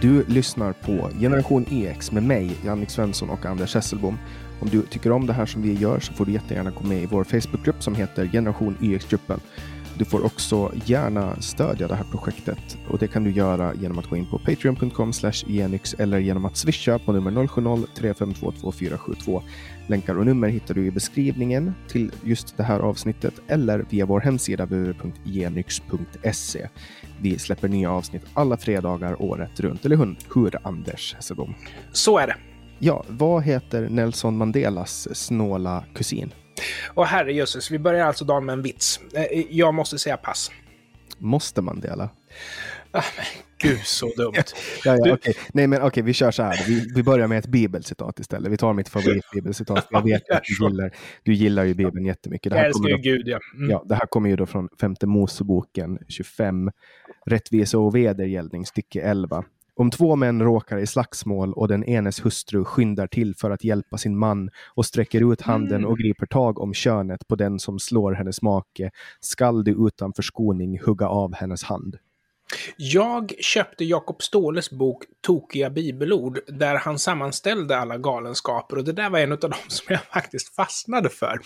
Du lyssnar på Generation EX med mig, Jannik Svensson och Anders Hesselbom. Om du tycker om det här som vi gör så får du jättegärna gå med i vår Facebookgrupp som heter Generation EX-gruppen. Du får också gärna stödja det här projektet och det kan du göra genom att gå in på patreon.com genyx eller genom att swisha på nummer 070-3522 Länkar och nummer hittar du i beskrivningen till just det här avsnittet eller via vår hemsida www.genyx.se. Vi släpper nya avsnitt alla fredagar året runt, eller hur Anders Hesselbom? Så är det. Ja, vad heter Nelson Mandelas snåla kusin? Och herrejösses, vi börjar alltså dagen med en vits. Eh, jag måste säga pass. Måste Mandela? Ah, men gud, så dumt. ja, ja, okay. Nej, men okej, okay, vi kör så här. Vi, vi börjar med ett bibelcitat istället. Vi tar mitt favoritbibelcitat. Jag vet att du gillar, du gillar ju Bibeln jättemycket. Det här jag älskar ju Gud, ja. Mm. ja. Det här kommer ju då från femte Moseboken 25, Rättvisa och vedergällning, stycke 11. Om två män råkar i slagsmål och den enes hustru skyndar till för att hjälpa sin man och sträcker ut handen mm. och griper tag om könet på den som slår hennes make, skall du utan förskoning hugga av hennes hand. Jag köpte Jakob Ståhles bok Tokiga bibelord där han sammanställde alla galenskaper och det där var en av dem som jag faktiskt fastnade för.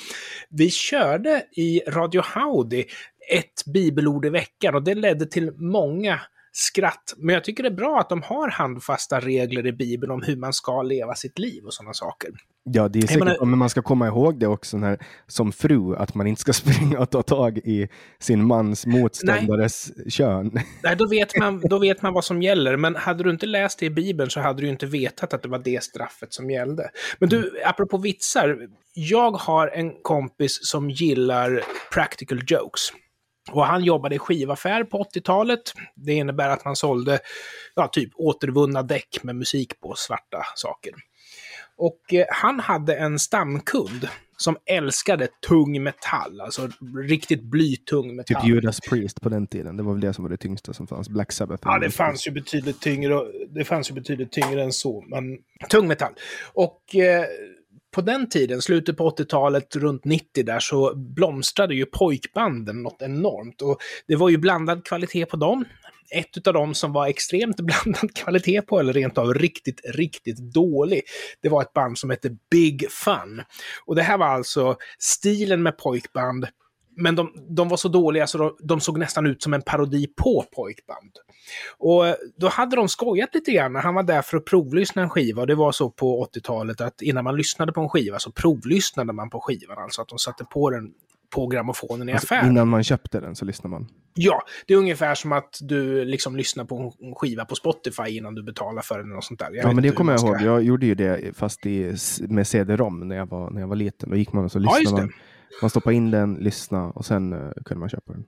Vi körde i Radio Howdy ett bibelord i veckan och det ledde till många skratt. Men jag tycker det är bra att de har handfasta regler i Bibeln om hur man ska leva sitt liv och sådana saker. Ja, det är säkert, menar, men man ska komma ihåg det också när, som fru, att man inte ska springa och ta tag i sin mans motståndares nej, kön. Nej, då vet, man, då vet man vad som gäller. Men hade du inte läst det i Bibeln så hade du inte vetat att det var det straffet som gällde. Men du, mm. apropå vitsar. Jag har en kompis som gillar practical jokes. Och han jobbade i skivaffär på 80-talet. Det innebär att man sålde ja, typ återvunna däck med musik på svarta saker. Och eh, han hade en stamkund som älskade tung metall, alltså riktigt blytung metall. Typ Judas Priest på den tiden, det var väl det som var det tyngsta som fanns, Black Sabbath. Ja, det fanns ju betydligt tyngre, det fanns ju betydligt tyngre än så, men tung metall. Och eh, på den tiden, slutet på 80-talet, runt 90 där, så blomstrade ju pojkbanden något enormt. Och det var ju blandad kvalitet på dem. Ett av dem som var extremt blandad kvalitet på, eller rent av riktigt, riktigt dålig, det var ett band som hette Big Fun. Och det här var alltså stilen med pojkband, men de, de var så dåliga så de, de, såg nästan ut som en parodi på pojkband. Och då hade de skojat lite grann. Han var där för att provlyssna en skiva. Och det var så på 80-talet att innan man lyssnade på en skiva så provlyssnade man på skivan. Alltså att de satte på den på grammofonen i alltså, affären. Innan man köpte den så lyssnar man? Ja, det är ungefär som att du liksom lyssnar på en skiva på Spotify innan du betalar för den. Och sånt där. Jag ja, men det kommer jag ihåg. Jag gjorde ju det fast i, med CD-ROM när jag, var, när jag var liten. Då gick man och så lyssnade ja, man. Man stoppade in den, lyssnade och sen uh, kunde man köpa den.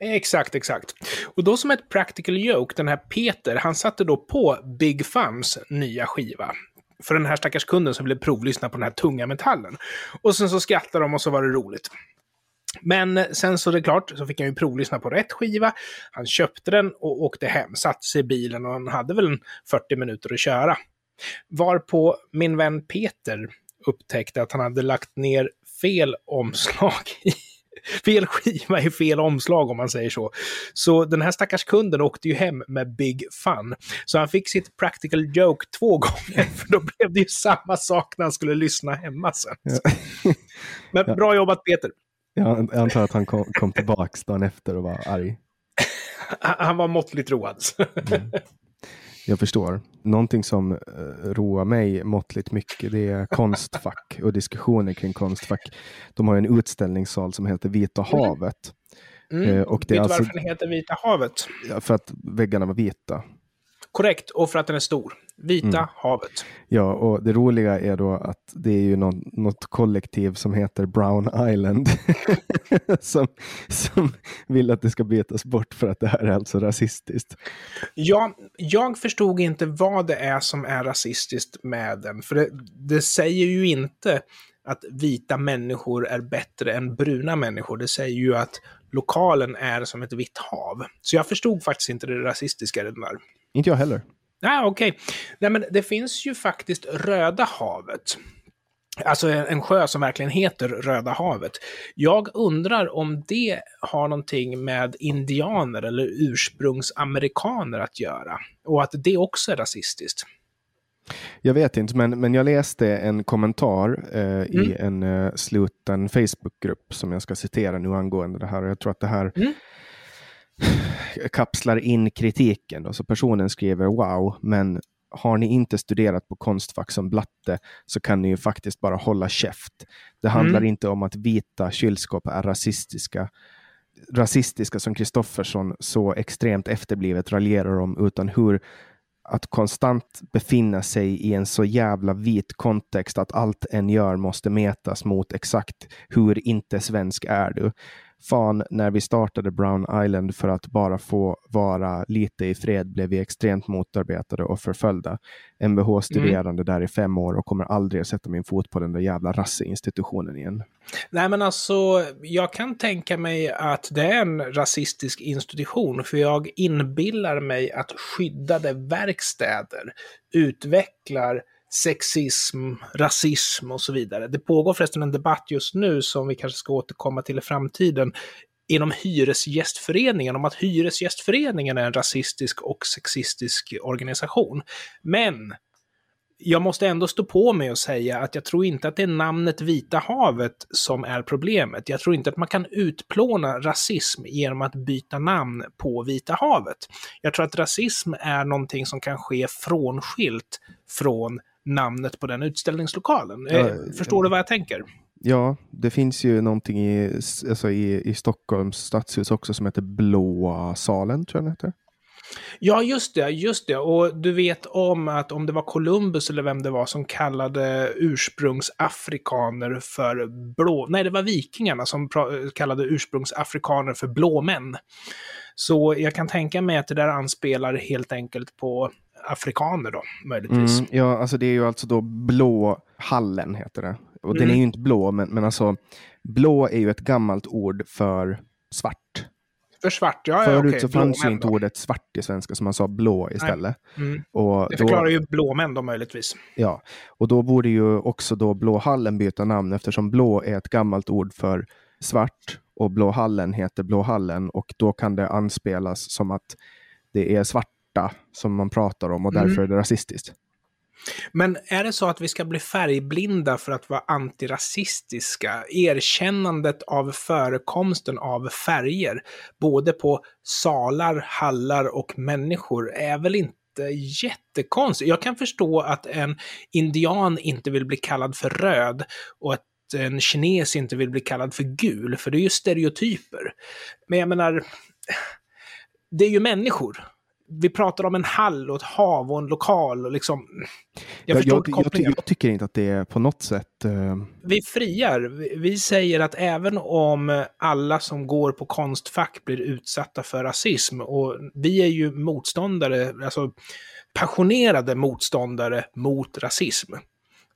Eh, exakt, exakt. Och då som ett practical joke, den här Peter, han satte då på Big Fums nya skiva. För den här stackars kunden som ville provlyssna på den här tunga metallen. Och sen så skrattade de och så var det roligt. Men sen så det är klart, så fick han ju provlyssna på rätt skiva. Han köpte den och åkte hem, satte sig i bilen och han hade väl en 40 minuter att köra. Varpå min vän Peter upptäckte att han hade lagt ner fel omslag i fel skiva i fel omslag om man säger så. Så den här stackars kunden åkte ju hem med Big Fun. Så han fick sitt practical joke två gånger, för då blev det ju samma sak när han skulle lyssna hemma sen. Ja. Men ja. bra jobbat Peter! Ja, jag antar att han kom, kom tillbaka dagen efter och var arg. han var måttligt road. mm. Jag förstår. Någonting som uh, roar mig måttligt mycket det är Konstfack och diskussioner kring Konstfack. De har en utställningssal som heter Vita mm. havet. Mm. Uh, och det Vet du alltså, varför den heter Vita havet? För att väggarna var vita. Korrekt, och för att den är stor. Vita mm. havet. Ja, och det roliga är då att det är ju något, något kollektiv som heter Brown Island som, som vill att det ska betas bort för att det här är alltså rasistiskt. Ja, jag förstod inte vad det är som är rasistiskt med den, för det, det säger ju inte att vita människor är bättre än bruna människor. Det säger ju att lokalen är som ett vitt hav. Så jag förstod faktiskt inte det rasistiska i den där. Inte jag heller. Nej, okej. Okay. Nej, men det finns ju faktiskt Röda havet. Alltså en, en sjö som verkligen heter Röda havet. Jag undrar om det har någonting med indianer eller ursprungsamerikaner att göra. Och att det också är rasistiskt. Jag vet inte, men, men jag läste en kommentar eh, mm. i en eh, sluten Facebookgrupp som jag ska citera nu angående det här. Och jag tror att det här mm. Kapslar in kritiken. Då. Så personen skriver wow, men har ni inte studerat på Konstfack som blatte så kan ni ju faktiskt bara hålla käft. Det handlar mm. inte om att vita kylskåp är rasistiska, rasistiska som Kristoffersson så extremt efterblivet raljerar om, utan hur att konstant befinna sig i en så jävla vit kontext att allt en gör måste mätas mot exakt hur inte svensk är du fan när vi startade Brown Island för att bara få vara lite i fred blev vi extremt motarbetade och förföljda. MBH-studerande mm. där i fem år och kommer aldrig att sätta min fot på den där jävla rasseinstitutionen igen. Nej men alltså, jag kan tänka mig att det är en rasistisk institution, för jag inbillar mig att skyddade verkstäder utvecklar sexism, rasism och så vidare. Det pågår förresten en debatt just nu som vi kanske ska återkomma till i framtiden inom Hyresgästföreningen om att Hyresgästföreningen är en rasistisk och sexistisk organisation. Men jag måste ändå stå på mig och säga att jag tror inte att det är namnet Vita havet som är problemet. Jag tror inte att man kan utplåna rasism genom att byta namn på Vita havet. Jag tror att rasism är någonting som kan ske frånskilt från namnet på den utställningslokalen. Ja, eh, Förstår du vad jag tänker? Ja, det finns ju någonting i, alltså i, i Stockholms stadshus också som heter Blåa salen, tror jag den heter. Ja, just det, just det. Och du vet om att om det var Columbus eller vem det var som kallade ursprungsafrikaner för blå... Nej, det var vikingarna som kallade ursprungsafrikaner för blåmän. Så jag kan tänka mig att det där anspelar helt enkelt på afrikaner då, möjligtvis. Mm, ja, alltså det är ju alltså då blå hallen heter det. Och mm. den är ju inte blå, men, men alltså blå är ju ett gammalt ord för svart. För svart, ja. Förut ja, okay. så fanns ju inte ordet svart i svenska, så man sa blå istället. Mm. Och det förklarar då, ju blåmän då möjligtvis. Ja, och då borde ju också då blåhallen byta namn eftersom blå är ett gammalt ord för svart och blåhallen heter blåhallen och då kan det anspelas som att det är svart svarta som man pratar om och därför mm. är det rasistiskt. Men är det så att vi ska bli färgblinda för att vara antirasistiska? Erkännandet av förekomsten av färger, både på salar, hallar och människor, är väl inte jättekonstigt. Jag kan förstå att en indian inte vill bli kallad för röd och att en kines inte vill bli kallad för gul, för det är ju stereotyper. Men jag menar, det är ju människor vi pratar om en hall och ett hav och en lokal. Och liksom, jag, jag, jag, jag, jag tycker inte att det är på något sätt... Uh... Vi friar. Vi säger att även om alla som går på konstfack blir utsatta för rasism, och vi är ju motståndare, alltså passionerade motståndare mot rasism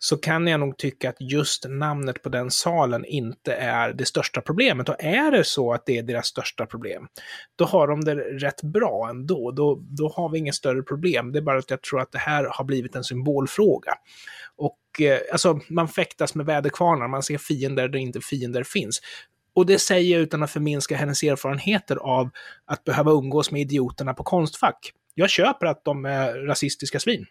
så kan jag nog tycka att just namnet på den salen inte är det största problemet. Och är det så att det är deras största problem, då har de det rätt bra ändå. Då, då har vi inget större problem. Det är bara att jag tror att det här har blivit en symbolfråga. Och eh, alltså, man fäktas med väderkvarnar, man ser fiender där inte fiender finns. Och det säger jag utan att förminska hennes erfarenheter av att behöva umgås med idioterna på Konstfack. Jag köper att de är rasistiska svin.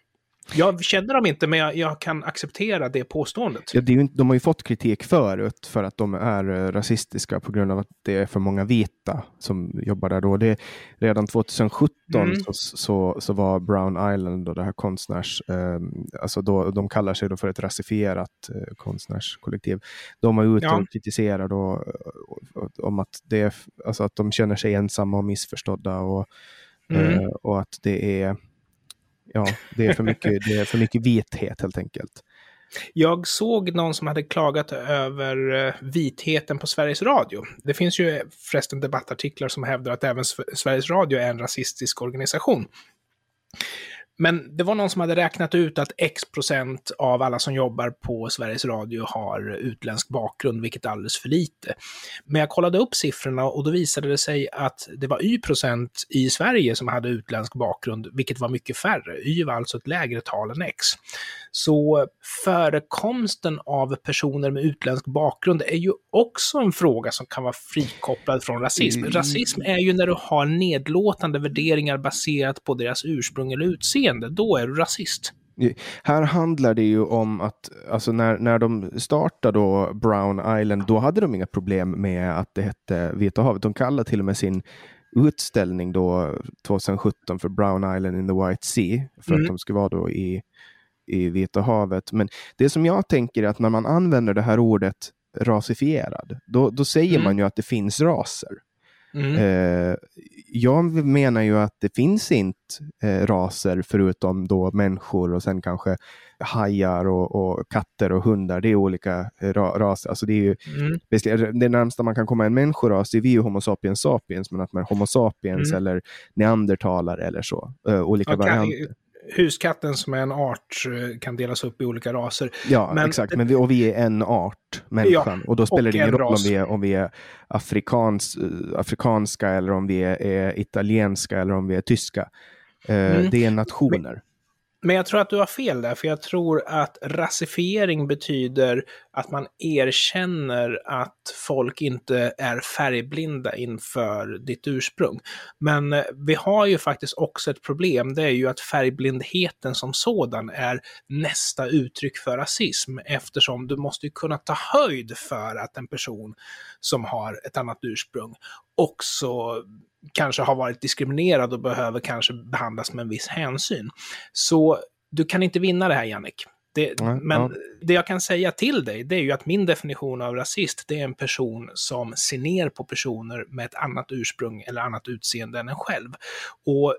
Jag känner dem inte, men jag, jag kan acceptera det påståendet. Ja, det ju, de har ju fått kritik förut för att de är uh, rasistiska på grund av att det är för många vita som jobbar där. Då. Det, redan 2017 mm. så, så, så, var Brown Island och det här konstnärs... Uh, alltså då, de kallar sig då för ett rasifierat uh, konstnärskollektiv. De har ute ja. och kritiserar då, uh, om att, det är, alltså att de känner sig ensamma och missförstådda och, mm. och att det är ja, det är för mycket, det är för mycket vithet helt enkelt. Jag såg någon som hade klagat över eh, vitheten på Sveriges Radio. Det finns ju eh, förresten debattartiklar som hävdar att även Sveriges Radio är en rasistisk organisation. Men det var någon som hade räknat ut att X procent av alla som jobbar på Sveriges Radio har utländsk bakgrund, vilket är alldeles för lite. Men jag kollade upp siffrorna och då visade det sig att det var Y procent i Sverige som hade utländsk bakgrund, vilket var mycket färre. Y var alltså ett lägre tal än X. Så förekomsten av personer med utländsk bakgrund är ju också en fråga som kan vara frikopplad från rasism. Mm. Rasism är ju när du har nedlåtande värderingar baserat på deras ursprung eller utseende. Då är du rasist. Här handlar det ju om att alltså när, när de startade då Brown Island, då hade de inga problem med att det hette Vita havet. De kallade till och med sin utställning då 2017 för Brown Island in the White Sea, för Mm. att de skulle vara då i, i Vita havet. Men det som jag tänker är att när man använder det här ordet rasifierad, då, då säger Mm. man ju att det finns raser. Mm. Eh, jag menar ju att det finns inte eh, raser förutom då människor och sen kanske hajar och, och katter och hundar. Det är olika eh, ra, raser. Alltså det är ju Mm. det närmsta man kan komma en människoras, det är vi ju Homo sapiens sapiens, men att man är Homo sapiens Mm. eller neandertalare eller så. Eh, olika Och kan- varianter. Huskatten som är en art eh, kan delas upp i olika raser. Ja, men- exakt. Men vi, och vi är en art, människan. och då spelar och det ingen en roll om vi är, om vi är afrikans, eh, afrikanska eller om vi är, är italienska eller om vi är tyska. Eh, Mm. Det är nationer. Men men jag tror att du har fel där, för jag tror att rasifiering betyder att man erkänner att folk inte är färgblinda inför ditt ursprung. Men eh, vi har ju faktiskt också ett problem, det är ju att färgblindheten som sådan är nästa uttryck för rasism, eftersom du måste ju kunna ta höjd för att en person som har ett annat ursprung också kanske har varit diskriminerad och behöver kanske behandlas med en viss hänsyn. Så du kan inte vinna det här, Jannik. Det, Nej, men ja. det jag kan säga till dig, det är ju att min definition av rasist, det är en person som ser ner på personer med ett annat ursprung eller annat utseende än en själv. Och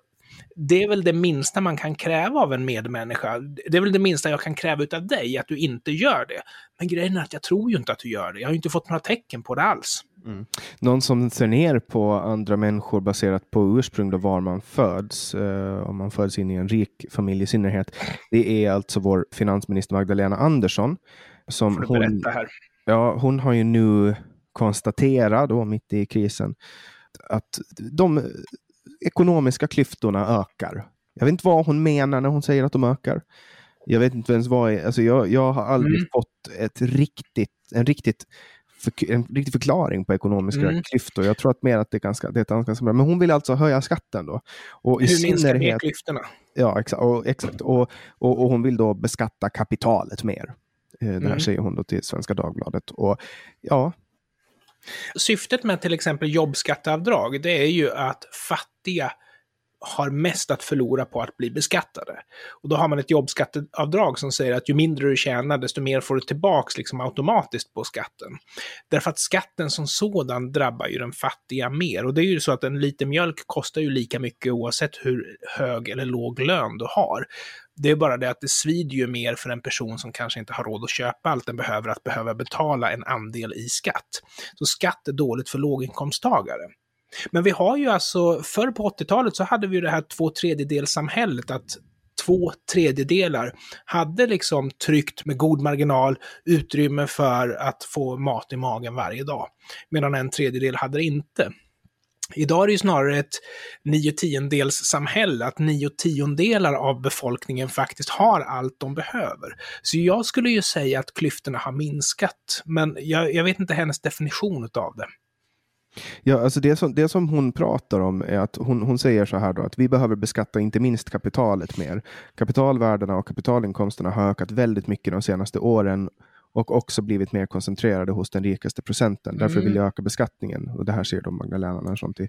det är väl det minsta man kan kräva av en medmänniska. Det är väl det minsta jag kan kräva av dig, att du inte gör det. Men grejen är att jag tror ju inte att du gör det. Jag har ju inte fått några tecken på det alls. Någon som ser ner på andra människor baserat på ursprung då var man föds, eh, om man föds in i en rik familj i synnerhet, det är alltså vår finansminister Magdalena Andersson. Som hon, ja, hon har ju nu konstaterat, då, mitt i krisen, att de ekonomiska klyftorna ökar. Jag vet inte vad hon menar när hon säger att de ökar. Jag vet inte ens vad, alltså jag, jag har aldrig Mm. fått ett riktigt, en riktigt för, en riktig förklaring på ekonomiska Mm. klyftor. Jag tror att mer att det är ganska, det är ganska bra. Men hon vill alltså höja skatten då. Och i Hur minskar det klyftorna? ja, exakt, och, exakt. Och, och, och hon vill då beskatta kapitalet mer. Eh, Det här Mm. säger hon då till Svenska Dagbladet. Och ja, Syftet med till exempel jobbskatteavdrag, det är ju att fattiga har mest att förlora på att bli beskattade. Och då har man ett jobbskatteavdrag som säger att ju mindre du tjänar, desto mer får du tillbaks liksom automatiskt på skatten. Därför att skatten som sådan drabbar ju den fattiga mer. Och det är ju så att en liter mjölk kostar ju lika mycket oavsett hur hög eller låg lön du har. Det är bara det att det svider ju mer för en person som kanske inte har råd att köpa allt den behöver, att behöva betala en andel i skatt. Så skatt är dåligt för låginkomsttagare. Men vi har ju alltså, förr på 80-talet så hade vi ju det här två tredjedelssamhället, att två tredjedelar hade liksom tryckt med god marginal utrymme för att få mat i magen varje dag, medan en tredjedel hade det inte. Idag är det ju snarare ett nio tiondels samhälle, att nio tiondelar av befolkningen faktiskt har allt de behöver. Så jag skulle ju säga att klyftorna har minskat, men jag, jag vet inte hennes definition av det. Ja, alltså det, som, det som hon pratar om är att hon, hon säger så här då att vi behöver beskatta inte minst kapitalet mer. Kapitalvärdena och kapitalinkomsterna har ökat väldigt mycket de senaste åren och också blivit mer koncentrerade hos den rikaste procenten. Därför Mm. vill jag öka beskattningen. Och det här säger då Magdalena Andersson till,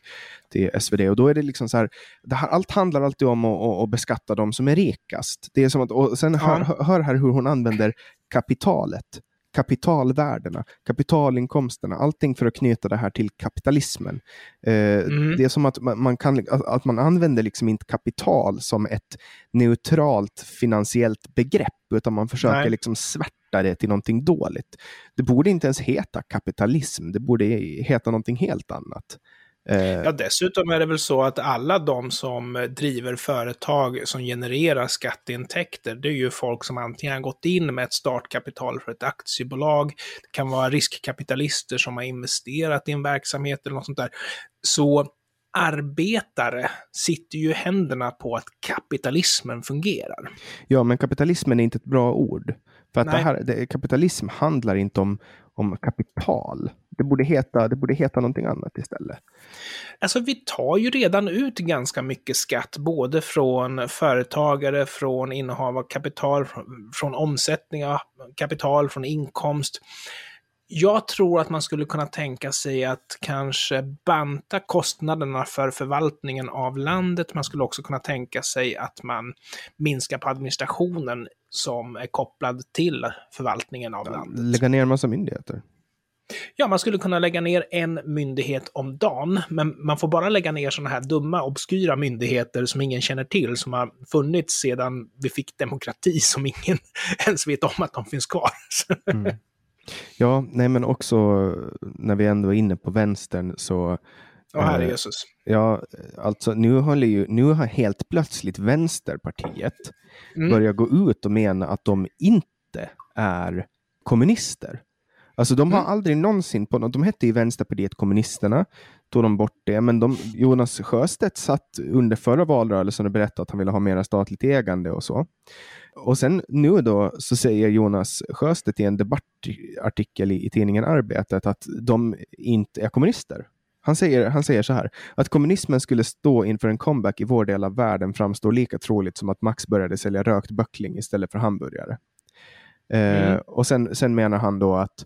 till SvD. Och då är det liksom så här, det här, allt handlar alltid om att, att, att beskatta de som är rikast. Det är som att, och sen Ja. hör, hör här hur hon använder kapitalet kapitalvärdena, kapitalinkomsterna, allting för att knyta det här till kapitalismen. Eh, Mm. Det är som att man, kan, att, att man använder liksom inte kapital som ett neutralt finansiellt begrepp, utan man försöker Nej. liksom svärta det till någonting dåligt. Det borde inte ens heta kapitalism, det borde heta någonting helt annat. Eh, Ja, dessutom är det väl så att alla de som driver företag som genererar skatteintäkter, det är ju folk som antingen har gått in med ett startkapital för ett aktiebolag, det kan vara riskkapitalister som har investerat i en verksamhet eller något sånt där. Så arbetare sitter ju händerna på att kapitalismen fungerar. Ja, men kapitalismen är inte ett bra ord. För att det här, det, kapitalism handlar inte om, om kapital. Det borde, heta, det borde heta någonting annat istället. Alltså vi tar ju redan ut ganska mycket skatt, både från företagare, från innehav av kapital, från omsättning av kapital, från inkomst. Jag tror att man skulle kunna tänka sig att kanske banta kostnaderna för förvaltningen av landet. Man skulle också kunna tänka sig att man minskar på administrationen som är kopplad till förvaltningen av ja, landet. Lägga ner en massa myndigheter. Ja, man skulle kunna lägga ner en myndighet om dagen, men man får bara lägga ner sådana här dumma, obskyra myndigheter som ingen känner till, som har funnits sedan vi fick demokrati, som ingen ens vet om att de finns kvar. Mm. Ja, nej men också när vi ändå är inne på vänstern så Åh, herre Jesus. Ja, alltså nu håller ju, nu har helt plötsligt Vänsterpartiet mm. börjat gå ut och mena att de inte är kommunister. Alltså de har mm. aldrig någonsin på de hette ju Vänsterpartiet kommunisterna, tog de bort det, men de, Jonas Sjöstedt satt under förra valrörelsen och berättade att han ville ha mer statligt ägande och så. Och sen nu då så säger Jonas Sjöstedt i en debattartikel i, i tidningen Arbetet att de inte är kommunister. Han säger, han säger så här, att kommunismen skulle stå inför en comeback i vår del av världen framstår lika troligt som att Max började sälja rökt böckling istället för hamburgare. Eh, mm. och sen, sen menar han då att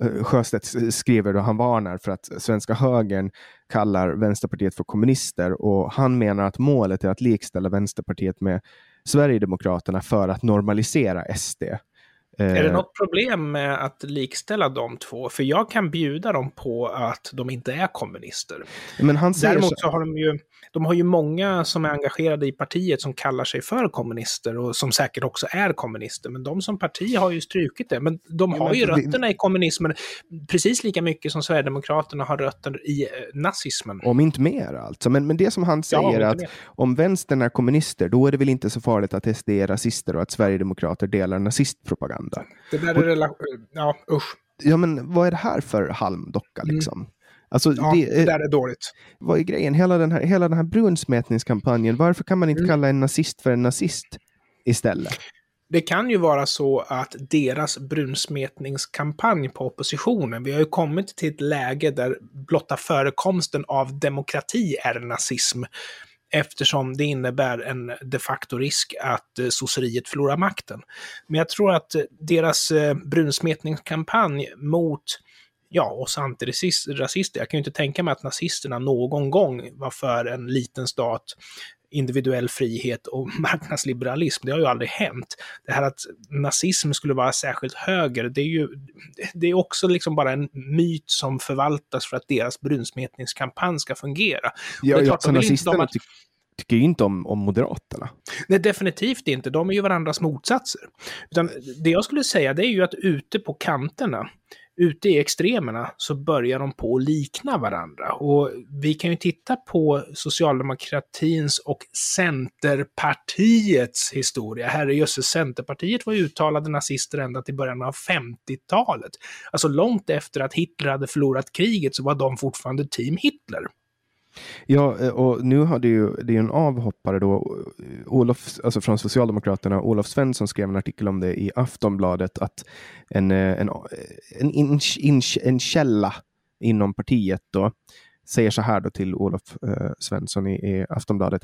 eh, Sjöstedt skriver då han varnar för att svenska högern kallar Vänsterpartiet för kommunister och han menar att målet är att likställa Vänsterpartiet med Sverigedemokraterna för att normalisera SD. Är det eh, något problem med att likställa de två? För jag kan bjuda dem på att de inte är kommunister. Men han Däremot så... har de ju, de har ju många som är engagerade i partiet som kallar sig för kommunister och som säkert också är kommunister. Men de som parti har ju strukit det. Men de har ju rötterna i kommunismen precis lika mycket som Sverigedemokraterna har rötter i eh, nazismen. Om inte mer alltså. Men, men det som han säger ja, att om vänstern är kommunister, då är det väl inte så farligt att SD är rasister och att Sverigedemokrater delar nazistpropaganda. Det där är relation... Ja, usch. Ja, men vad är det här för halmdocka mm. liksom? Mm. Alltså, ja, det, det, där är dåligt. Vad är grejen? Hela den här, hela den här brunsmetningskampanjen, varför kan man inte mm. kalla en nazist för en nazist istället? Det kan ju vara så att deras brunsmetningskampanj på oppositionen, vi har ju kommit till ett läge där blotta förekomsten av demokrati är nazism eftersom det innebär en de facto risk att eh, sosseriet förlorar makten. Men jag tror att eh, deras eh, brunsmetningskampanj mot ja, oss antirasister. Jag kan ju inte tänka mig att nazisterna någon gång var för en liten stat, individuell frihet och marknadsliberalism. Det har ju aldrig hänt. Det här att nazism skulle vara särskilt höger, det är ju det är också liksom bara en myt som förvaltas för att deras brunsmetningskampanj ska fungera. Ja, det är klart, ja, nazisterna att... tycker ju inte om, om Moderaterna. Nej, definitivt inte. De är ju varandras motsatser. Utan det jag skulle säga, det är ju att ute på kanterna ute i extremerna så börjar de på att likna varandra. Och vi kan ju titta på socialdemokratins och Centerpartiets historia. Herrejösses, Centerpartiet var uttalade nazister ända till början av 50-talet. Alltså långt efter att Hitler hade förlorat kriget så var de fortfarande team Hitler. Ja, eh, och nu har det ju, det är en avhoppare då, Olof, alltså från Socialdemokraterna, Olof Svensson skrev en artikel om det i Aftonbladet, att en, eh, en, en, en, en källa inom partiet då säger så här då till Olof eh, Svensson i, i, Aftonbladet.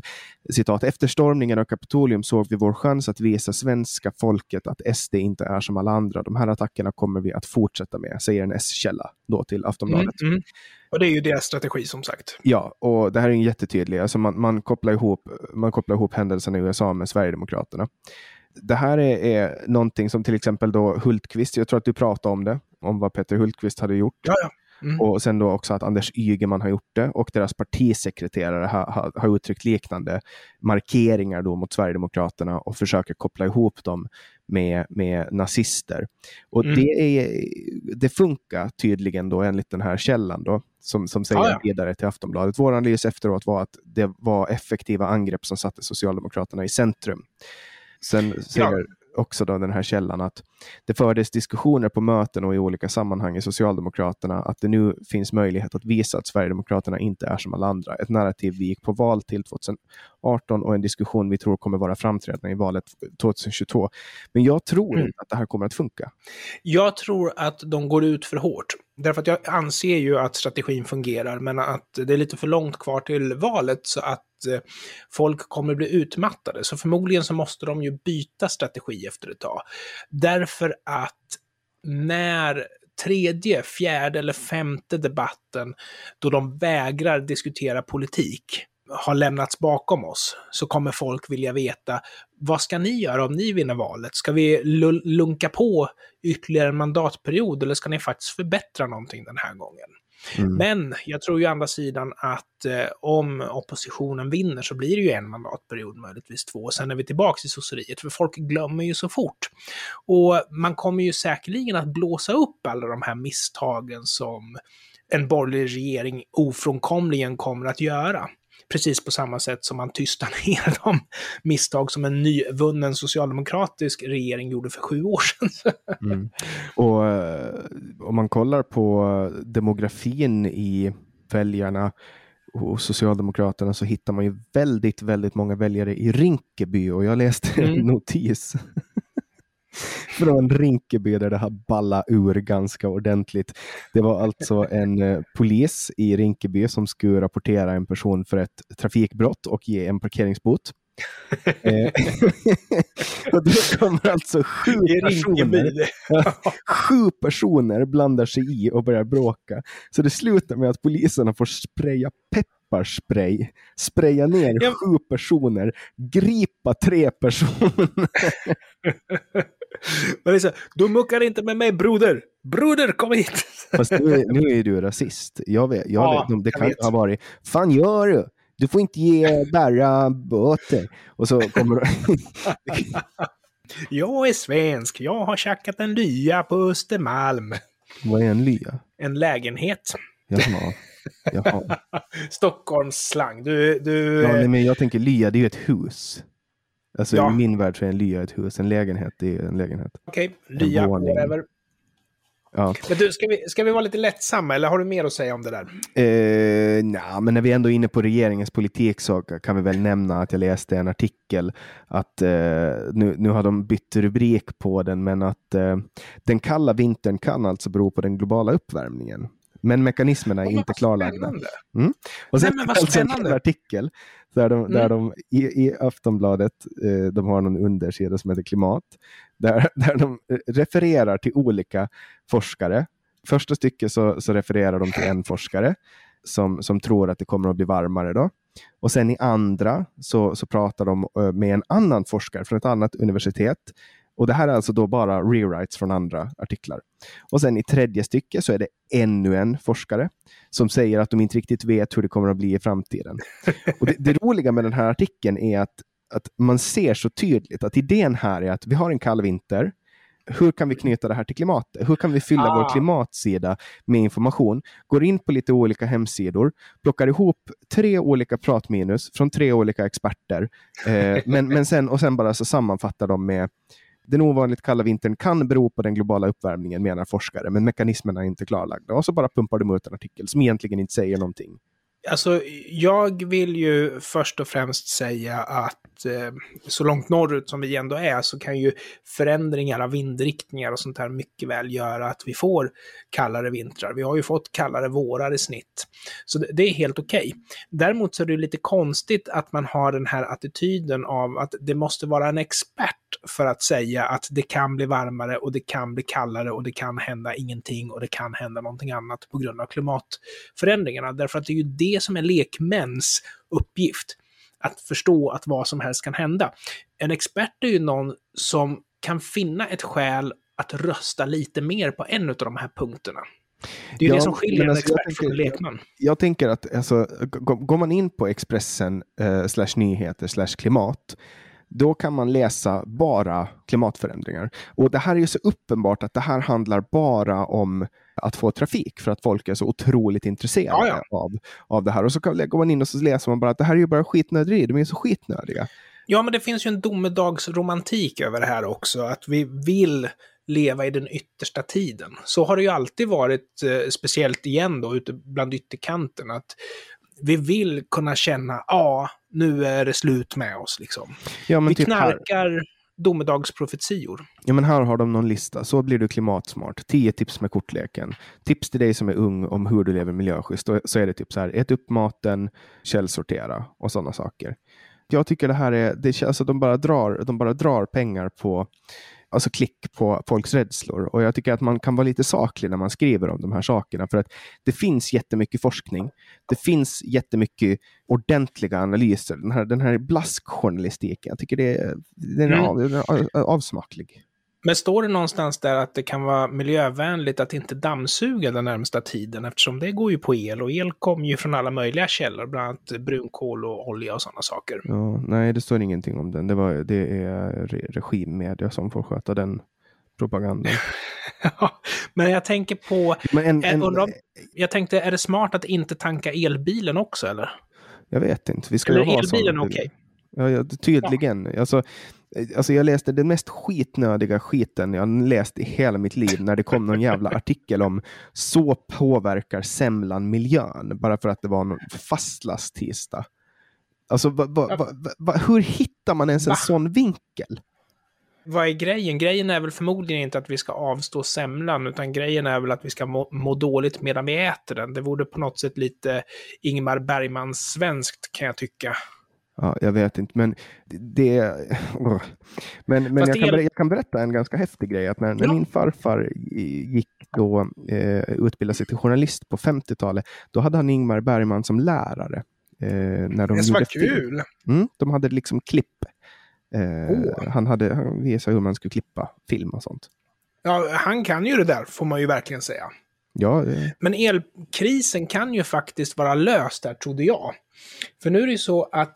Citat, efter stormningen av Kapitolium såg vi vår chans att visa svenska folket att SD inte är som alla andra. De här attackerna kommer vi att fortsätta med, säger en S-källa då till Aftonbladet. Mm, mm. Och det är ju deras strategi som sagt. Ja, och det här är en jättetydlig, alltså man, man, kopplar ihop, man kopplar ihop händelserna i USA med Sverigedemokraterna. Det här är, är någonting som till exempel då Hultqvist, jag tror att du pratade om det, om vad Peter Hultqvist hade gjort. Ja, ja. Mm. Och sen då också att Anders Ygeman har gjort det och deras partisekreterare har, har, har uttryckt liknande markeringar då mot Sverigedemokraterna och försöker koppla ihop dem med, med nazister. Och mm. det, är, det funkar tydligen då enligt den här källan då, som, som säger ah, ja. vidare till Aftonbladet. Vår analys efteråt var att det var effektiva angrepp som satte Socialdemokraterna i centrum. Sen säger, ja också då den här källan att det fördes diskussioner på möten och i olika sammanhang i Socialdemokraterna att det nu finns möjlighet att visa att Sverigedemokraterna inte är som alla andra. Ett narrativ vi gick på val till 2018 och en diskussion vi tror kommer vara framträdande i valet 2022. Men jag tror mm. inte att det här kommer att funka. Jag tror att de går ut för hårt. Därför att jag anser ju att strategin fungerar, men att det är lite för långt kvar till valet så att eh, folk kommer bli utmattade. Så förmodligen så måste de ju byta strategi efter ett tag. Därför att när tredje, fjärde eller femte debatten då de vägrar diskutera politik har lämnats bakom oss så kommer folk vilja veta vad ska ni göra om ni vinner valet? Ska vi lunka på ytterligare en mandatperiod eller ska ni faktiskt förbättra någonting den här gången? Mm. Men jag tror ju å andra sidan att eh, om oppositionen vinner så blir det ju en mandatperiod, möjligtvis två. Sen är vi tillbaka i sosseriet, för folk glömmer ju så fort. Och man kommer ju säkerligen att blåsa upp alla de här misstagen som en borgerlig regering ofrånkomligen kommer att göra precis på samma sätt som man tystar ner de misstag som en nyvunnen socialdemokratisk regering gjorde för sju år sedan. mm. Och eh, om man kollar på demografin i väljarna och Socialdemokraterna så hittar man ju väldigt, väldigt många väljare i Rinkeby och jag läste en mm. notis från Rinkeby där det har ballat ur ganska ordentligt. Det var alltså en eh, polis i Rinkeby som skulle rapportera en person för ett trafikbrott och ge en parkeringsbot. Eh, och då kommer alltså sju personer, sju personer blandar sig i och börjar bråka. Så det slutar med att poliserna får spraya pepparspray, spraya ner ja. sju personer, gripa tre personer. Men så, du muckar inte med mig broder! Broder, kom hit! Fast nu, nu är du rasist. Jag vet, jag ja, vet, det kan vet. ha varit, fan gör du? Du får inte ge Berra böter. Och så kommer Jag är svensk. Jag har tjackat en lya på Östermalm. Vad är en lya? En lägenhet. Jaha. Jaha. Stockholmsslang. Du, du... Ja, nej, men jag tänker lya, det är ju ett hus. Alltså ja. i min värld så är en lya ett hus, en lägenhet det är en lägenhet. Okej, okay. lya, whatever. Ja. Men du, ska vi, ska vi vara lite lättsamma eller har du mer att säga om det där? Eh, nah, men när vi ändå är inne på regeringens politik så kan vi väl nämna att jag läste en artikel att eh, nu, nu har de bytt rubrik på den, men att eh, den kalla vintern kan alltså bero på den globala uppvärmningen. Men mekanismerna är inte klarlagda. Mm. Och sen Nej, alltså en artikel där de, mm. där de i, i Aftonbladet, eh, de har någon undersida som heter Klimat, där, där de refererar till olika forskare. Första stycket så, så refererar de till en forskare som, som tror att det kommer att bli varmare då. Och sen i andra så, så pratar de eh, med en annan forskare från ett annat universitet och det här är alltså då bara rewrites från andra artiklar. Och sen i tredje stycket så är det ännu en forskare som säger att de inte riktigt vet hur det kommer att bli i framtiden. Och det, det roliga med den här artikeln är att, att man ser så tydligt att idén här är att vi har en kall vinter. Hur kan vi knyta det här till klimatet? Hur kan vi fylla ah. vår klimatsida med information? Går in på lite olika hemsidor, plockar ihop tre olika pratminus från tre olika experter, eh, men, men sen, och sen bara så sammanfattar de med den ovanligt kalla vintern kan bero på den globala uppvärmningen, menar forskare, men mekanismerna är inte klarlagda. Och så bara pumpar de ut en artikel som egentligen inte säger någonting. Alltså, jag vill ju först och främst säga att eh, så långt norrut som vi ändå är så kan ju förändringar av vindriktningar och sånt här mycket väl göra att vi får kallare vintrar. Vi har ju fått kallare vårar i snitt. Så det, det är helt okej. Okay. Däremot så är det lite konstigt att man har den här attityden av att det måste vara en expert för att säga att det kan bli varmare och det kan bli kallare och det kan hända ingenting och det kan hända någonting annat på grund av klimatförändringarna. Därför att det är ju det som är lekmäns uppgift. Att förstå att vad som helst kan hända. En expert är ju någon som kan finna ett skäl att rösta lite mer på en av de här punkterna. Det är ju ja, det som skiljer en alltså, expert tänker, från en lekman. Jag tänker att alltså, går man in på Expressen eh, slash nyheter slash klimat då kan man läsa bara klimatförändringar. Och det här är ju så uppenbart att det här handlar bara om att få trafik för att folk är så otroligt intresserade ja, ja. Av, av det här. Och så går man in och så läser man bara att det här är ju bara skitnöderi, de är så skitnödiga. Ja, men det finns ju en domedagsromantik över det här också, att vi vill leva i den yttersta tiden. Så har det ju alltid varit, eh, speciellt igen då, ute bland ytterkanten, att vi vill kunna känna, ja, nu är det slut med oss liksom. Ja, vi typ här, knarkar domedagsprofetior. ja, men här har de någon lista. Så blir du klimatsmart. 10 tips med kortleken. Tips till dig som är ung om hur du lever miljöschysst. Och Så är det typ så här, ät upp maten, källsortera och sådana saker. Jag tycker det här är, det, känns- alltså de, bara drar, de bara drar pengar på alltså klick på folks rädslor. Och jag tycker att man kan vara lite saklig när man skriver om de här sakerna. För att det finns jättemycket forskning. Det finns jättemycket ordentliga analyser. Den här, den här blaskjournalistiken, jag tycker det är, den är, Mm. av, den är av- avsmaklig. Men står det någonstans där att det kan vara miljövänligt att inte dammsuga den närmsta tiden eftersom det går ju på el och el kommer ju från alla möjliga källor, bland annat brunkol och olja och sådana saker. Ja, nej, det står ingenting om den. Det, var, det är re, regimmedia som får sköta den propagandan. Men jag tänker på, Men en, en, undrar jag tänkte, är det smart att inte tanka elbilen också eller? jag vet inte. Vi ska Eller ha elbilen okej? bilar. Ja, ja, tydligen. Alltså, eh, alltså jag läste den mest skitnödiga skiten jag läst i hela mitt liv när det kom någon jävla artikel om så påverkar semlan miljön bara för att det var någon fastlasttisdag. Alltså, va, va, Ja. va, hur hittar man ens en sån vinkel? Vad är grejen? Grejen är väl förmodligen inte att vi ska avstå semlan, utan grejen är väl att vi ska må, må dåligt medan vi äter den. Det vore på något sätt lite Ingmar Bergman-svenskt kan jag tycka. Ja, jag vet inte, men det... Men, men jag, det kan, är- jag kan berätta en ganska häftig grej. Att när, när Ja. min farfar gick då eh, utbildade sig till journalist på 50-talet, då hade han Ingmar Bergman som lärare. Eh, när de Det var kul! Mm, de hade liksom klipp. Eh, Åh. han, hade, han visade hur man skulle klippa film och sånt. Ja, han kan ju det där, får man ju verkligen säga. Ja, eh, Men elkrisen kan ju faktiskt vara löst där, trodde jag. För nu är det ju så att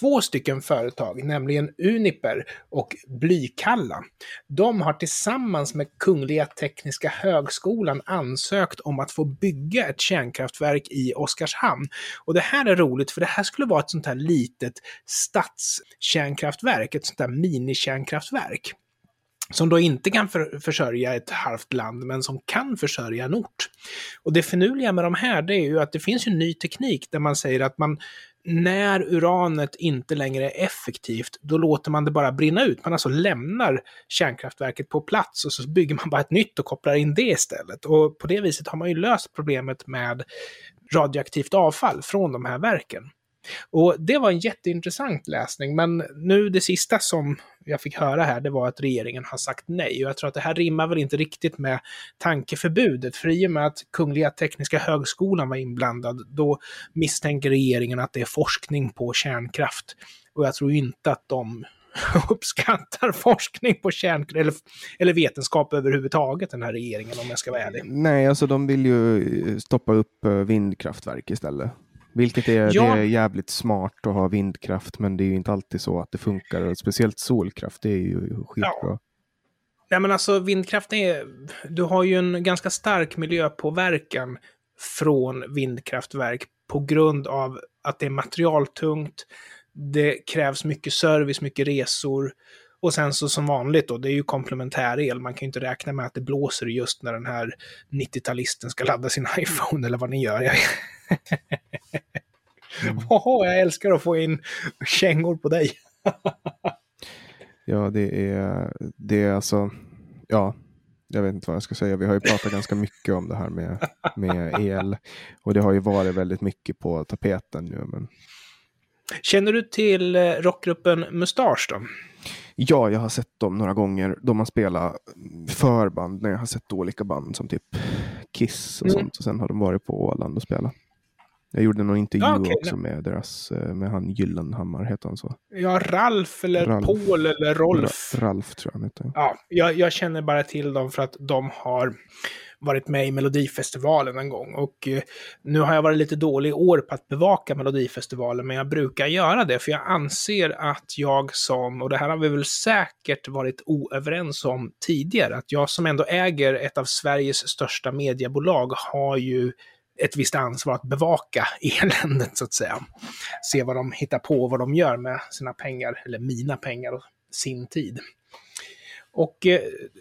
två stycken företag, nämligen Uniper och Blykalla, de har tillsammans med Kungliga Tekniska Högskolan ansökt om att få bygga ett kärnkraftverk i Oskarshamn. Och det här är roligt, för det här skulle vara ett sånt här litet stadskärnkraftverk, ett sånt här minikärnkraftverk som då inte kan för, försörja ett halvt land, men som kan försörja en ort. Och det finurliga med de här, det är ju att det finns ju ny teknik där man säger att man, när uranet inte längre är effektivt, då låter man det bara brinna ut. Man alltså lämnar kärnkraftverket på plats och så bygger man bara ett nytt och kopplar in det istället. Och på det viset har man ju löst problemet med radioaktivt avfall från de här verken. Och det var en jätteintressant läsning, men nu det sista som jag fick höra här, det var att regeringen har sagt nej. Och jag tror att det här rimmar väl inte riktigt med tankeförbudet, för i och med att Kungliga Tekniska Högskolan var inblandad, då misstänker regeringen att det är forskning på kärnkraft. Och jag tror inte att de uppskattar forskning på kärnkraft, eller, eller vetenskap överhuvudtaget, den här regeringen, om jag ska vara ärlig. nej, alltså de vill ju stoppa upp eh, vindkraftverk istället. Vilket är, Ja. det är jävligt smart att ha vindkraft, men det är ju inte alltid så att det funkar. Och speciellt solkraft, det är ju skitbra. Nej men alltså vindkraft är... Du har ju en ganska stark miljöpåverkan från vindkraftverk på grund av att det är materialtungt, det krävs mycket service, mycket resor. Och sen så som vanligt då, det är ju komplementär el. Man kan ju inte räkna med att det blåser just när den här 90-talisten ska ladda sin iPhone eller vad ni gör. Jag... Åh, jag älskar att få in kängor på dig. Ja, det är, det är alltså, ja, jag vet inte vad jag ska säga. Vi har ju pratat ganska mycket om det här med, med el. Och det har ju varit väldigt mycket på tapeten nu. Men... Känner du till eh, rockgruppen Mustasch då? Ja, jag har sett dem några gånger. De har spelat förband när jag har sett olika band som typ Kiss och Mm. sånt. Och sen har de varit på Åland och spelat. Jag gjorde någon intervju Ah, okej. också med deras, eh, med han Gyllenhammar, heter han så? Ja, Ralf eller Ralf. Paul eller Rolf. Ra- Ralf tror jag han heter. Ja, jag, jag känner bara till dem för att de har varit med i Melodifestivalen en gång. Och eh, nu har jag varit lite dålig i år på att bevaka Melodifestivalen, men jag brukar göra det, för jag anser att jag som, och det här har vi väl säkert varit oöverens om tidigare, att jag som ändå äger ett av Sveriges största mediebolag har ju ett visst ansvar att bevaka eländet så att säga. Se vad de hittar på och vad de gör med sina pengar, eller mina pengar och sin tid. Och eh,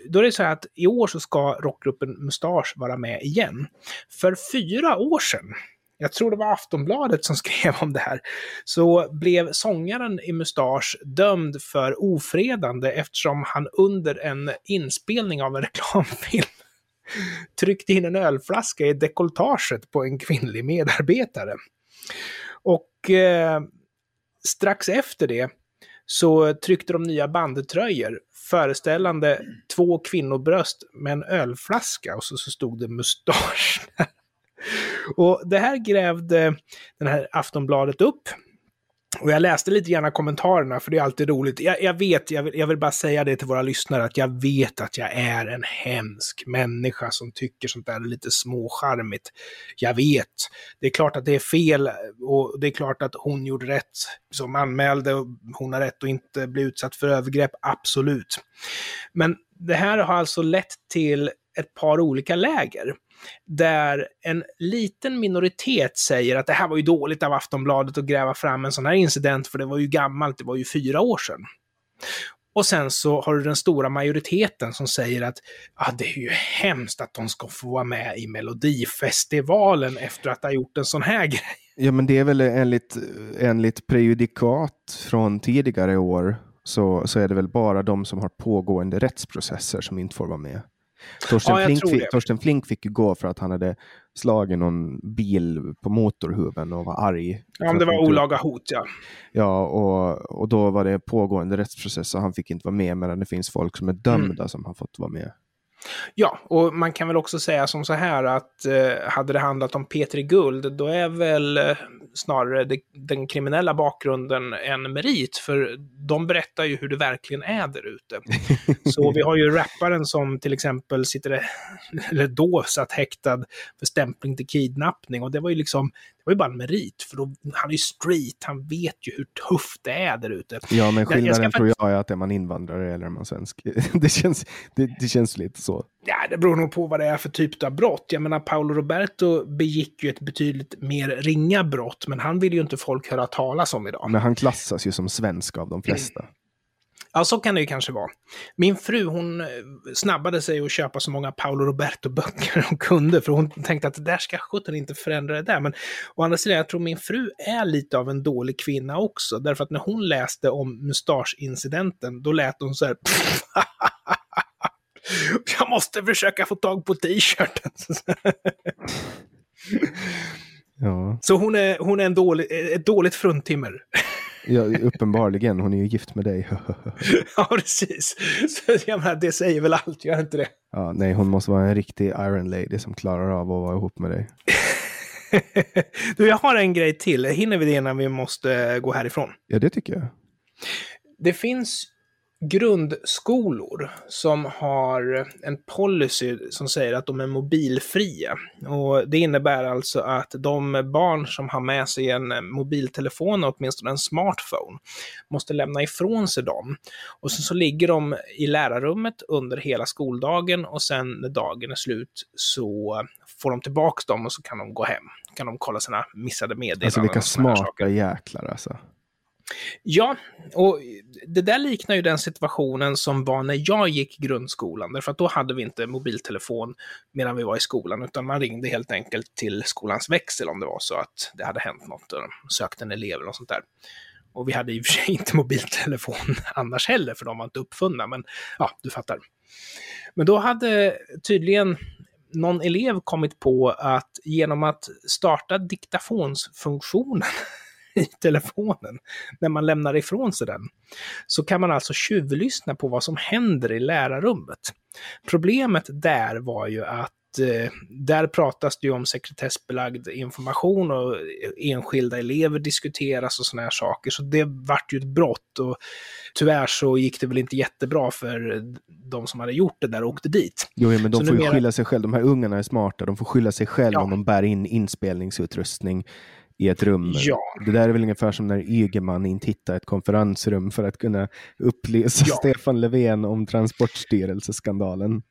då är det så här att i år så ska rockgruppen Mustasch vara med igen. För fyra år sedan, jag tror det var Aftonbladet som skrev om det här, så blev sångaren i Mustasch dömd för ofredande eftersom han under en inspelning av en reklamfilm tryckte in en ölflaska i dekolletaget på en kvinnlig medarbetare. Och eh, strax efter det så tryckte de nya bandetröjor föreställande två kvinnobröst med en ölflaska och så, så stod det mustasch. och det här grävde den här Aftonbladet upp och jag läste lite grann kommentarerna, för det är alltid roligt. Jag, jag vet, jag vill, jag vill, bara säga det till våra lyssnare, att jag vet att jag är en hemsk människa som tycker sånt där är lite småcharmigt. Jag vet. Det är klart att det är fel och det är klart att hon gjorde rätt som anmälde och hon har rätt att inte bli utsatt för övergrepp, absolut. Men det här har alltså lett till ett par olika läger där en liten minoritet säger att det här var ju dåligt av Aftonbladet att gräva fram en sån här incident, för det var ju gammalt, det var ju fyra år sedan. Och sen så har du den stora majoriteten som säger att ah, det är ju hemskt att de ska få vara med i Melodifestivalen efter att ha gjort en sån här grej. Ja, men det är väl enligt, enligt prejudikat från tidigare år så, så är det väl bara de som har pågående rättsprocesser som inte får vara med. Torsten, ja, Flink fick, Torsten Flink fick ju gå för att han hade slagit någon bil på motorhuven och var arg. Ja, det var olaga hot, ja. Ja, och, och då var det pågående rättsprocess och han fick inte vara med, medan det finns folk som är dömda mm. som har fått vara med. Ja, och man kan väl också säga som så här att eh, hade det handlat om Petri Guld, då är väl eh, snarare det, den kriminella bakgrunden en merit, för de berättar ju hur det verkligen är där ute. Så vi har ju rapparen som till exempel sitter, eller då satt häktad för stämpling till kidnappning, och det var ju liksom, var ju bara en merit, för då, han är ju street, han vet ju hur tufft det är där ute. Ja, men skillnaden jag tror jag är att är man invandrare eller är man svensk. det, känns, det, det känns lite så. Ja, det beror nog på vad det är för typ av brott. Jag menar, Paolo Roberto begick ju ett betydligt mer ringa brott, men han vill ju inte folk höra talas om idag. Men han klassas ju som svensk av de flesta. Mm. Ja, så kan det ju kanske vara. Min fru, hon eh, snabbade sig att köpa så många Paolo Roberto-böcker hon kunde, för hon tänkte att det där ska sjutton inte förändra det där. Men å andra sidan, jag tror min fru är lite av en dålig kvinna också, därför att när hon läste om mustaschincidenten, då lät hon så här Jag måste försöka få tag på t-shirten. ja. Så hon är, hon är en dålig, ett dåligt fruntimmer. Ja, uppenbarligen. Hon är ju gift med dig. ja, precis. Så jag menar, det säger väl allt, gör inte det? Ja, nej, hon måste vara en riktig Iron Lady som klarar av att vara ihop med dig. du, jag har en grej till. Hinner vi det innan vi måste gå härifrån? Ja, det tycker jag. Det finns grundskolor som har en policy som säger att de är mobilfria. Och det innebär alltså att de barn som har med sig en mobiltelefon, och åtminstone en smartphone, måste lämna ifrån sig dem. Och sen så ligger de i lärarrummet under hela skoldagen och sen när dagen är slut så får de tillbaka dem och så kan de gå hem. Kan de kolla sina missade meddelanden. Alltså vilka smarta jäklar alltså. Ja, och det där liknar ju den situationen som var när jag gick grundskolan, därför att då hade vi inte mobiltelefon medan vi var i skolan, utan man ringde helt enkelt till skolans växel om det var så att det hade hänt något och de sökte en elev eller något sånt där. Och vi hade i och för sig inte mobiltelefon annars heller, för de var inte uppfunna, men ja, du fattar. Men då hade tydligen någon elev kommit på att genom att starta diktafonsfunktionen i telefonen när man lämnar ifrån sig den, så kan man alltså tjuvlyssna på vad som händer i lärarrummet. Problemet där var ju att eh, där pratas det ju om sekretessbelagd information och enskilda elever diskuteras och sådana här saker. Så det vart ju ett brott och tyvärr så gick det väl inte jättebra för de som hade gjort det där och åkte dit. Jo, ja, men de så får ju skylla sig själva. De här ungarna är smarta. De får skylla sig själva ja. om de bär in inspelningsutrustning i ett rum. Ja. Det där är väl ungefär som när Ygeman inte hittar ett konferensrum för att kunna upplysa ja. Stefan Löfven om Transportstyrelseskandalen.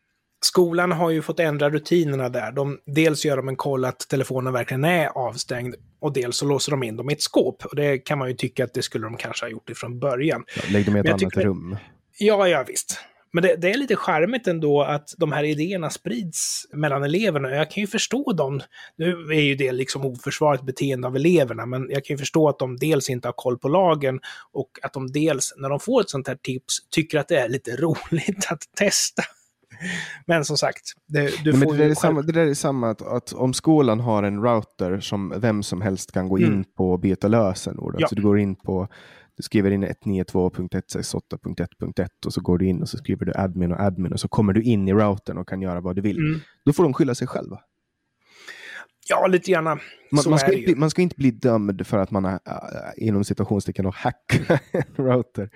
skolan har ju fått ändra rutinerna där. De, dels gör de en koll att telefonen verkligen är avstängd och dels så låser de in dem i ett skåp. Och det kan man ju tycka att det skulle de kanske ha gjort ifrån början. Ja, lägg dem i ett annat rum. Ja, ja visst. Men det, det, är lite charmigt ändå att de här idéerna sprids mellan eleverna. Jag kan ju förstå dem. Nu är ju det liksom oförsvarligt beteende av eleverna, men jag kan ju förstå att de dels inte har koll på lagen och att de dels, när de får ett sånt här tips, tycker att det är lite roligt att testa. Men som sagt, det, du Nej, får det, där är samma, det där är samma att, att, om skolan har en router som vem som helst kan gå in mm. på och byta lösenord. Ja. Alltså du går in på du skriver in 192.168.1.1 och så går du in och så skriver du admin och admin och så kommer du in i routern och kan göra vad du vill. Mm. Då får de skylla sig själva. Ja, lite grann. Man, man, ska inte, man ska inte bli dömd för att man har, äh, inom situationstecken har hackat en router.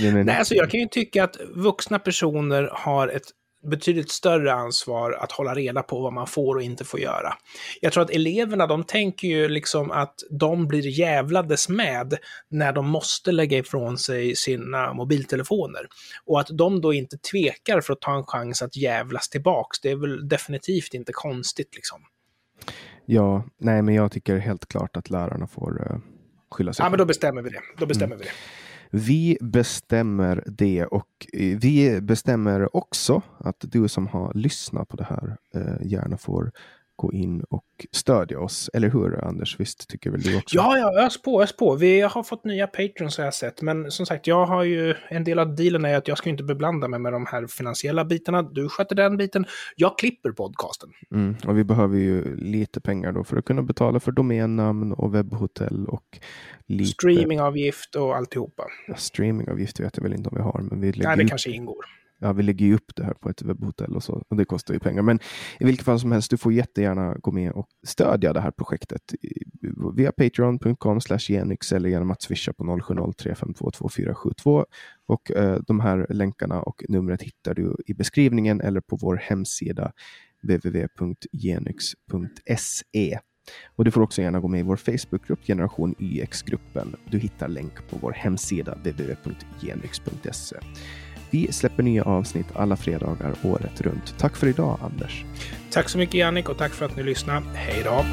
Nej, alltså jag kan ju tycka att vuxna personer har ett betydligt större ansvar att hålla reda på vad man får och inte får göra. Jag tror att eleverna, de tänker ju liksom att de blir jävlades med när de måste lägga ifrån sig sina mobiltelefoner. Och att de då inte tvekar för att ta en chans att jävlas tillbaks, det är väl definitivt inte konstigt liksom. Ja, nej men jag tycker helt klart att lärarna får uh, skylla sig. Ja, men då bestämmer vi det. Då bestämmer mm. vi det. Vi bestämmer det och eh, vi bestämmer också att du som har lyssnat på det här eh, gärna får gå in och stödja oss. Eller hur Anders? Visst tycker väl du också? Ja, ja, ös på, ös på. Vi har fått nya patrons har jag sett. Men som sagt, jag har ju en del av dealen är att jag ska inte beblanda mig med de här finansiella bitarna. Du sköter den biten. Jag klipper podcasten. Mm, och vi behöver ju lite pengar då för att kunna betala för domännamn och webbhotell och lite... Streamingavgift och alltihopa. Ja, streamingavgift vet jag väl inte om vi har. Men vi lägger Nej, det kanske ingår ja, vi lägger ju upp det här på ett webbhotell och så. Och det kostar ju pengar. Men i vilket fall som helst, du får jättegärna gå med och stödja det här projektet via patreon.com genyx eller genom att swisha på 0703522472. Och eh, de här länkarna och numret hittar du i beskrivningen eller på vår hemsida www.genyx.se. Och du får också gärna gå med i vår Facebookgrupp Generation YX-gruppen. Du hittar länk på vår hemsida www.genyx.se. Vi släpper nya avsnitt alla fredagar året runt. Tack för idag, Anders. Tack så mycket, Jannik, och tack för att ni lyssnade. Hej då!